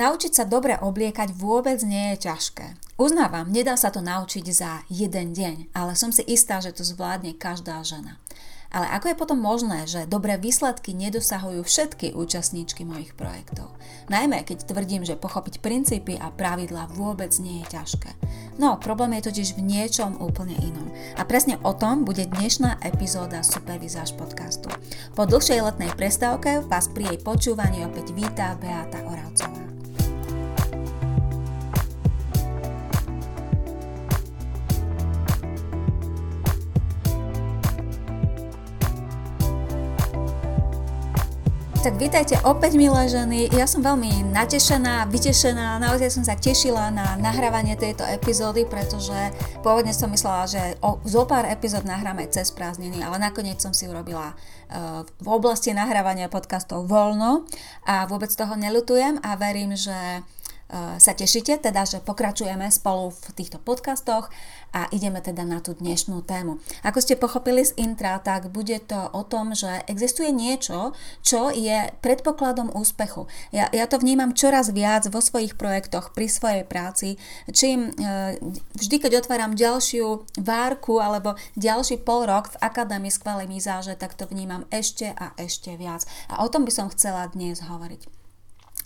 Naučiť sa dobre obliekať vôbec nie je ťažké. Uznávam, nedá sa to naučiť za jeden deň, ale som si istá, že to zvládne každá žena. Ale ako je potom možné, že dobré výsledky nedosahujú všetky účastníčky mojich projektov? Najmä keď tvrdím, že pochopiť princípy a pravidla vôbec nie je ťažké. No, problém je totiž v niečom úplne inom. A presne o tom bude dnešná epizóda Supervizáž podcastu. Po dlhšej letnej prestávke vás pri jej počúvaní opäť vítá Beata Oravcová. Tak vítajte opäť milé ženy. Ja som veľmi natešená, vytešená, naozaj som sa tešila na nahrávanie tejto epizódy, pretože pôvodne som myslela, že o, zo pár epizód nahráme cez prázdniny, ale nakoniec som si urobila uh, v oblasti nahrávania podcastov voľno a vôbec toho nelutujem a verím, že sa tešíte, teda, že pokračujeme spolu v týchto podcastoch a ideme teda na tú dnešnú tému. Ako ste pochopili z intra, tak bude to o tom, že existuje niečo, čo je predpokladom úspechu. Ja, ja to vnímam čoraz viac vo svojich projektoch, pri svojej práci, čím e, vždy, keď otváram ďalšiu várku alebo ďalší pol rok v Akadémii skvelej mizáže, tak to vnímam ešte a ešte viac. A o tom by som chcela dnes hovoriť.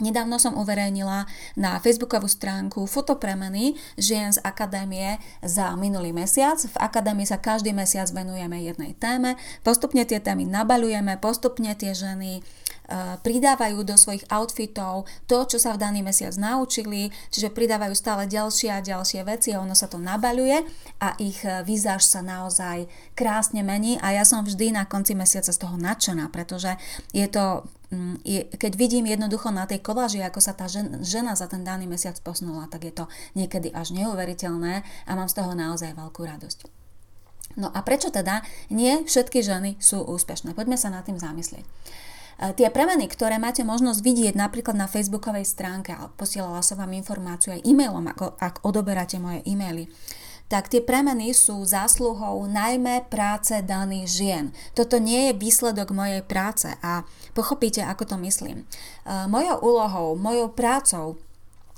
Nedávno som uverejnila na facebookovú stránku fotopremeny žien z akadémie za minulý mesiac. V akadémii sa každý mesiac venujeme jednej téme. Postupne tie témy nabalujeme, postupne tie ženy Eh, pridávajú do svojich outfitov to, čo sa v daný mesiac naučili, čiže pridávajú stále ďalšie a ďalšie veci a ono sa to nabaľuje a ich eh, výzáž sa naozaj krásne mení a ja som vždy na konci mesiaca z toho nadšená, pretože je to keď vidím jednoducho na tej koláži, ako sa tá žen, žena za ten daný mesiac posunula, tak je to niekedy až neuveriteľné a mám z toho naozaj veľkú radosť. No a prečo teda nie všetky ženy sú úspešné? Poďme sa nad tým zamyslieť. E, tie premeny, ktoré máte možnosť vidieť napríklad na facebookovej stránke, posielala som vám informáciu aj e-mailom, ako, ak odoberáte moje e-maily, tak tie premeny sú zásluhou najmä práce daných žien. Toto nie je výsledok mojej práce a pochopíte, ako to myslím. E, mojou úlohou, mojou prácou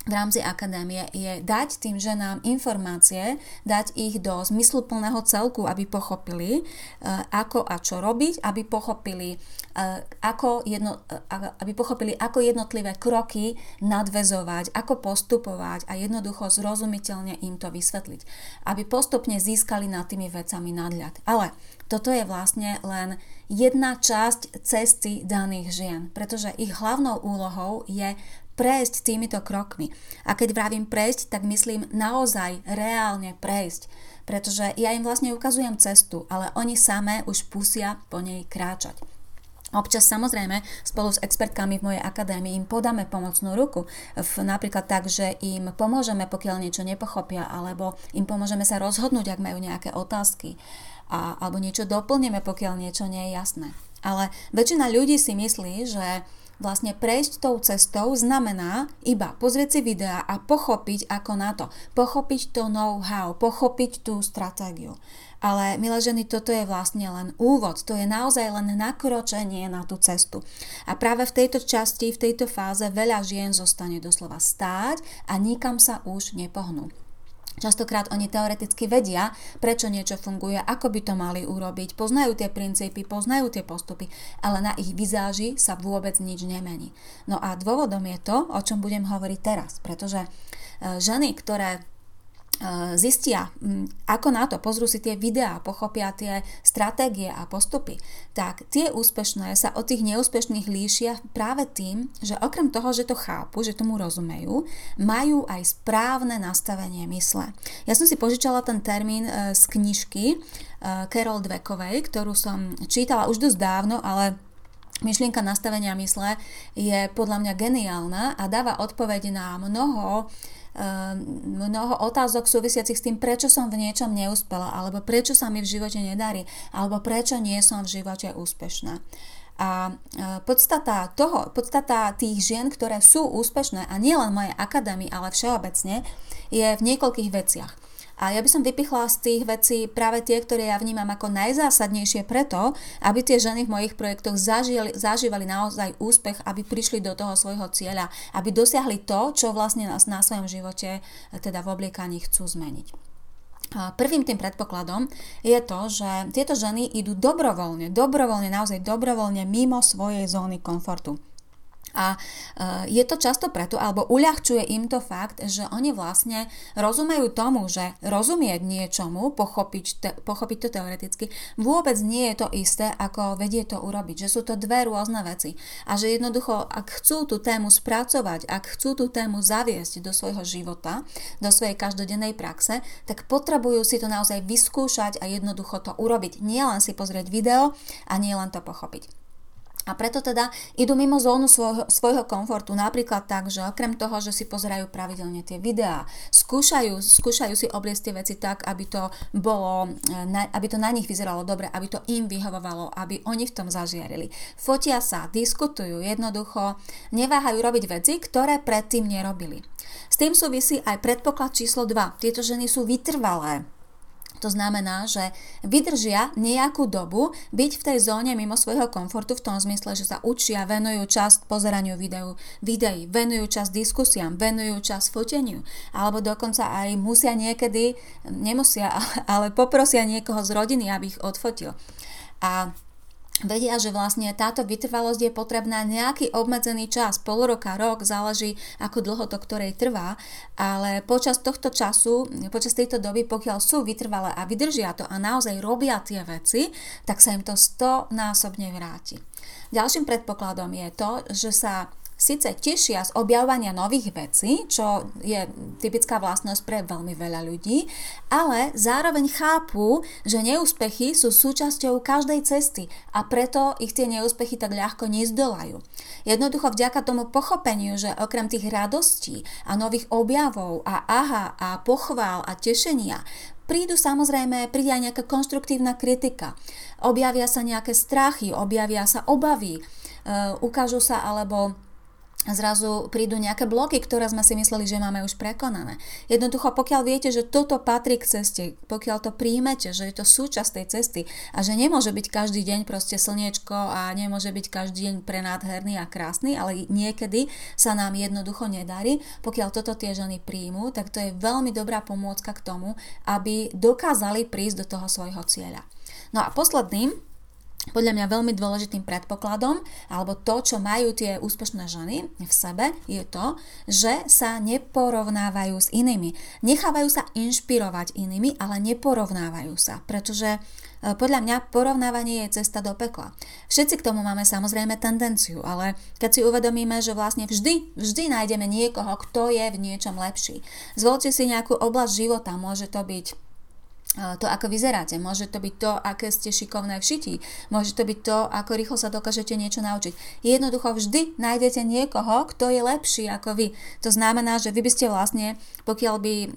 v rámci akadémie je dať tým ženám informácie, dať ich do zmysluplného celku, aby pochopili, e, ako a čo robiť, aby pochopili, e, ako jedno, e, aby pochopili, ako jednotlivé kroky nadvezovať, ako postupovať a jednoducho zrozumiteľne im to vysvetliť. Aby postupne získali nad tými vecami nadľad. Ale toto je vlastne len jedna časť cesty daných žien, pretože ich hlavnou úlohou je prejsť týmito krokmi. A keď vravím prejsť, tak myslím naozaj reálne prejsť, pretože ja im vlastne ukazujem cestu, ale oni samé už pusia po nej kráčať. Občas samozrejme spolu s expertkami v mojej akadémii im podáme pomocnú ruku. V, napríklad tak, že im pomôžeme, pokiaľ niečo nepochopia, alebo im pomôžeme sa rozhodnúť, ak majú nejaké otázky, a, alebo niečo doplníme, pokiaľ niečo nie je jasné. Ale väčšina ľudí si myslí, že vlastne prejsť tou cestou znamená iba pozrieť si videa a pochopiť ako na to. Pochopiť to know-how, pochopiť tú stratégiu. Ale, milé ženy, toto je vlastne len úvod, to je naozaj len nakročenie na tú cestu. A práve v tejto časti, v tejto fáze veľa žien zostane doslova stáť a nikam sa už nepohnú. Častokrát oni teoreticky vedia, prečo niečo funguje, ako by to mali urobiť, poznajú tie princípy, poznajú tie postupy, ale na ich vizáži sa vôbec nič nemení. No a dôvodom je to, o čom budem hovoriť teraz, pretože e, ženy, ktoré zistia, ako na to, pozrú si tie videá, pochopia tie stratégie a postupy, tak tie úspešné sa od tých neúspešných líšia práve tým, že okrem toho, že to chápu, že tomu rozumejú, majú aj správne nastavenie mysle. Ja som si požičala ten termín e, z knižky e, Carol Dwekovej, ktorú som čítala už dosť dávno, ale myšlienka nastavenia mysle je podľa mňa geniálna a dáva odpoveď na mnoho Ehm, mnoho otázok súvisiacich s tým, prečo som v niečom neúspela, alebo prečo sa mi v živote nedarí, alebo prečo nie som v živote úspešná. A e, podstata toho, podstata tých žien, ktoré sú úspešné, a nielen moje akadémie, ale všeobecne, je v niekoľkých veciach. A ja by som vypichla z tých vecí práve tie, ktoré ja vnímam ako najzásadnejšie preto, aby tie ženy v mojich projektoch zažili, zažívali naozaj úspech, aby prišli do toho svojho cieľa, aby dosiahli to, čo vlastne nás na svojom živote teda v obliekaní chcú zmeniť. Prvým tým predpokladom je to, že tieto ženy idú dobrovoľne, dobrovoľne, naozaj dobrovoľne mimo svojej zóny komfortu. A e, je to často preto, alebo uľahčuje im to fakt, že oni vlastne rozumejú tomu, že rozumieť niečomu, pochopiť, te, pochopiť to teoreticky, vôbec nie je to isté, ako vedie to urobiť. Že sú to dve rôzne veci. A že jednoducho, ak chcú tú tému spracovať, ak chcú tú tému zaviesť do svojho života, do svojej každodennej praxe, tak potrebujú si to naozaj vyskúšať a jednoducho to urobiť. Nie len si pozrieť video a nie len to pochopiť. A preto teda idú mimo zónu svojho, svojho komfortu, napríklad tak, že okrem toho, že si pozerajú pravidelne tie videá, skúšajú, skúšajú si obliecť tie veci tak, aby to bolo, e, aby to na nich vyzeralo dobre, aby to im vyhovovalo, aby oni v tom zažiarili. Fotia sa, diskutujú, jednoducho neváhajú robiť veci, ktoré predtým nerobili. S tým súvisí aj predpoklad číslo 2. Tieto ženy sú vytrvalé to znamená, že vydržia nejakú dobu byť v tej zóne mimo svojho komfortu v tom zmysle, že sa učia, venujú čas pozeraniu videu, videí, venujú čas diskusiám, venujú čas foteniu, alebo dokonca aj musia niekedy, nemusia, ale poprosia niekoho z rodiny, aby ich odfotil. A vedia, že vlastne táto vytrvalosť je potrebná nejaký obmedzený čas, pol roka, rok, záleží ako dlho to ktorej trvá, ale počas tohto času, počas tejto doby, pokiaľ sú vytrvalé a vydržia to a naozaj robia tie veci, tak sa im to 100 násobne vráti. Ďalším predpokladom je to, že sa síce tešia z objavovania nových vecí, čo je typická vlastnosť pre veľmi veľa ľudí, ale zároveň chápu, že neúspechy sú súčasťou každej cesty a preto ich tie neúspechy tak ľahko nezdolajú. Jednoducho vďaka tomu pochopeniu, že okrem tých radostí a nových objavov a aha a pochvál a tešenia prídu samozrejme, príde aj nejaká konštruktívna kritika. Objavia sa nejaké strachy, objavia sa obavy, e, ukážu sa alebo zrazu prídu nejaké bloky, ktoré sme si mysleli, že máme už prekonané. Jednoducho, pokiaľ viete, že toto patrí k ceste, pokiaľ to príjmete, že je to súčasť tej cesty a že nemôže byť každý deň proste slniečko a nemôže byť každý deň prenádherný a krásny, ale niekedy sa nám jednoducho nedarí, pokiaľ toto tie ženy príjmu, tak to je veľmi dobrá pomôcka k tomu, aby dokázali prísť do toho svojho cieľa. No a posledným podľa mňa veľmi dôležitým predpokladom, alebo to, čo majú tie úspešné ženy v sebe, je to, že sa neporovnávajú s inými. Nechávajú sa inšpirovať inými, ale neporovnávajú sa, pretože e, podľa mňa porovnávanie je cesta do pekla. Všetci k tomu máme samozrejme tendenciu, ale keď si uvedomíme, že vlastne vždy, vždy nájdeme niekoho, kto je v niečom lepší. Zvolte si nejakú oblasť života, môže to byť to, ako vyzeráte. Môže to byť to, aké ste šikovné v šití. Môže to byť to, ako rýchlo sa dokážete niečo naučiť. Jednoducho vždy nájdete niekoho, kto je lepší ako vy. To znamená, že vy by ste vlastne, pokiaľ by e,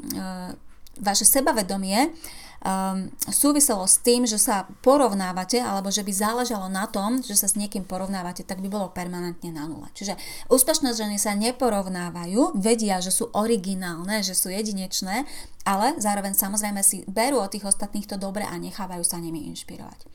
vaše sebavedomie um, súviselo s tým, že sa porovnávate alebo že by záležalo na tom, že sa s niekým porovnávate, tak by bolo permanentne na nule. Čiže úspešné ženy sa neporovnávajú, vedia, že sú originálne, že sú jedinečné, ale zároveň samozrejme si berú od tých ostatných to dobre a nechávajú sa nimi inšpirovať.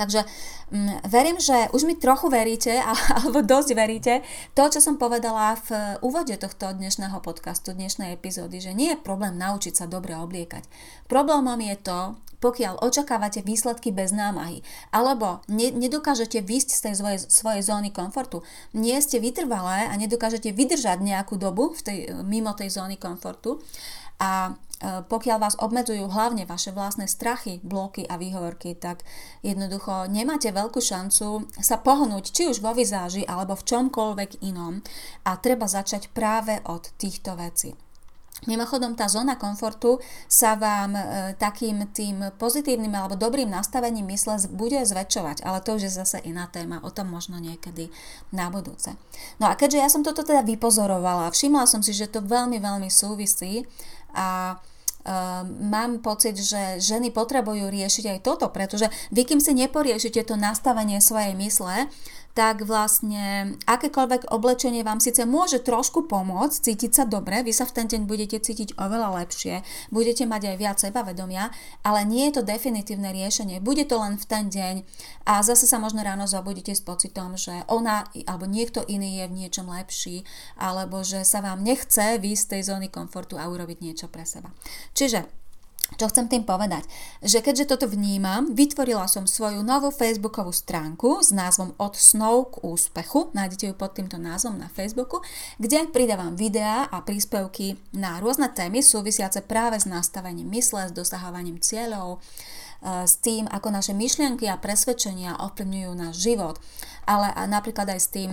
Takže mm, verím, že už mi trochu veríte, alebo dosť veríte, to, čo som povedala v úvode tohto dnešného podcastu, dnešnej epizódy, že nie je problém naučiť sa dobre obliekať. Problémom je to, pokiaľ očakávate výsledky bez námahy, alebo ne, nedokážete výsť z tej svojej, svojej zóny komfortu, nie ste vytrvalé a nedokážete vydržať nejakú dobu v tej, mimo tej zóny komfortu a pokiaľ vás obmedzujú hlavne vaše vlastné strachy, bloky a výhovorky, tak jednoducho nemáte veľkú šancu sa pohnúť či už vo vizáži alebo v čomkoľvek inom a treba začať práve od týchto vecí. Mimochodom, tá zóna komfortu sa vám e, takým tým pozitívnym alebo dobrým nastavením mysle bude zväčšovať, ale to už je zase iná téma, o tom možno niekedy na budúce. No a keďže ja som toto teda vypozorovala, všimla som si, že to veľmi, veľmi súvisí a mám pocit, že ženy potrebujú riešiť aj toto, pretože vy kým si neporiešite to nastavenie svojej mysle, tak vlastne akékoľvek oblečenie vám síce môže trošku pomôcť cítiť sa dobre, vy sa v ten deň budete cítiť oveľa lepšie, budete mať aj viac sebavedomia, ale nie je to definitívne riešenie. Bude to len v ten deň a zase sa možno ráno zobudíte s pocitom, že ona alebo niekto iný je v niečom lepší, alebo že sa vám nechce výjsť z tej zóny komfortu a urobiť niečo pre seba. Čiže čo chcem tým povedať? Že keďže toto vnímam, vytvorila som svoju novú facebookovú stránku s názvom Od snov k úspechu. Nájdete ju pod týmto názvom na Facebooku, kde pridávam videá a príspevky na rôzne témy súvisiace práve s nastavením mysle, s dosahovaním cieľov, e, s tým, ako naše myšlienky a presvedčenia ovplyvňujú náš život, ale napríklad aj s tým,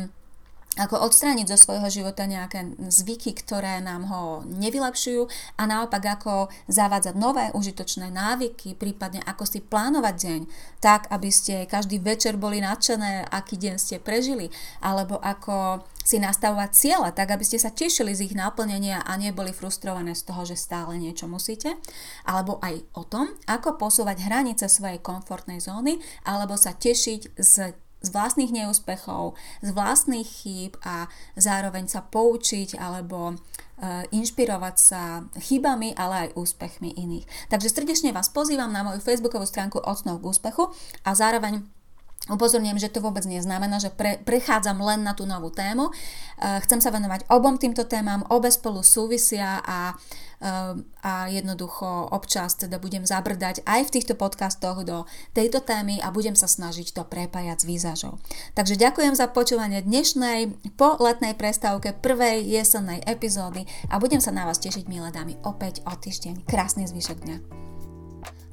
ako odstrániť zo svojho života nejaké zvyky, ktoré nám ho nevylepšujú a naopak ako zavádzať nové užitočné návyky, prípadne ako si plánovať deň, tak aby ste každý večer boli nadšené, aký deň ste prežili, alebo ako si nastavovať cieľa, tak aby ste sa tešili z ich naplnenia a neboli frustrované z toho, že stále niečo musíte, alebo aj o tom, ako posúvať hranice svojej komfortnej zóny, alebo sa tešiť z z vlastných neúspechov, z vlastných chýb a zároveň sa poučiť alebo e, inšpirovať sa chybami, ale aj úspechmi iných. Takže srdečne vás pozývam na moju facebookovú stránku Od snov k úspechu a zároveň Upozorňujem, že to vôbec neznamená, že pre, prechádzam len na tú novú tému. E, chcem sa venovať obom týmto témam, obe spolu súvisia a Ehm, a jednoducho občas teda budem zabrdať aj v týchto podcastoch do tejto témy a budem sa snažiť to prepájať s výzažou. Takže ďakujem za počúvanie dnešnej po letnej prestávke prvej jesennej epizódy a budem sa na vás tešiť, milé dámy, opäť o týždeň. Krásny zvyšok dňa.